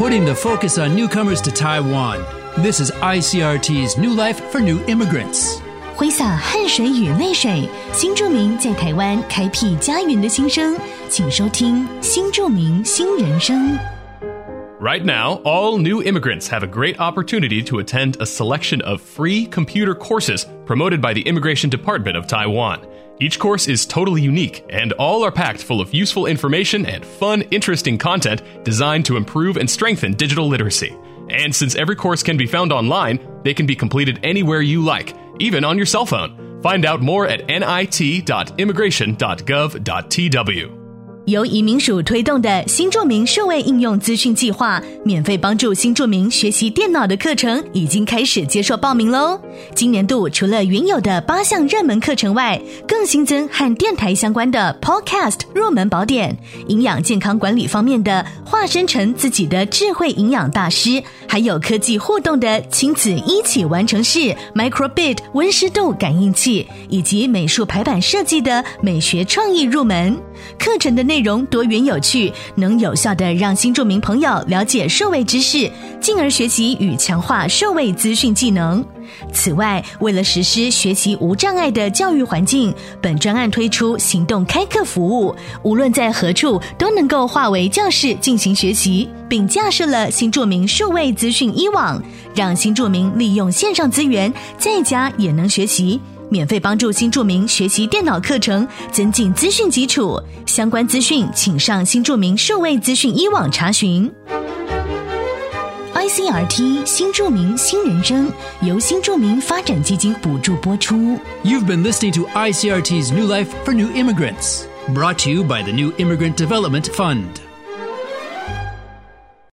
putting the focus on newcomers to Taiwan. This is ICRT's New Life for New Immigrants. 挥洒汗水与泪水，新住民在台湾开辟家园的心声，请收听《新住民新人生》。 Right now, all new immigrants have a great opportunity to attend a selection of free computer courses promoted by the Immigration Department of Taiwan. Each course is totally unique, and all are packed full of useful information and fun, interesting content designed to improve and strengthen digital literacy. And since every course can be found online, they can be completed anywhere you like, even on your cell phone. Find out more at nit.immigration.gov.tw. 由移民署推动的新住民数位应用资讯计划，免费帮助新住民学习电脑的课程已经开始接受报名喽。今年度除了原有的八项热门课程外，更新增和电台相关的 Podcast 入门宝典，营养健康管理方面的化身成自己的智慧营养大师，还有科技互动的亲子一起完成式 Microbit 温湿度感应器，以及美术排版设计的美学创意入门。课程的内容多元有趣，能有效的让新住民朋友了解数位知识，进而学习与强化数位资讯技能。此外，为了实施学习无障碍的教育环境，本专案推出行动开课服务，无论在何处都能够化为教室进行学习，并架设了新住民数位资讯一网，让新住民利用线上资源，在家也能学习。免费帮助新住民学习电脑课程，增进资讯基础。相关资讯请上新住民数位资讯一网查询。ICRT 新住民新人生由新住民发展基金补助播出。You've been listening to ICRT's New Life for New Immigrants, brought to you by the New Immigrant Development Fund.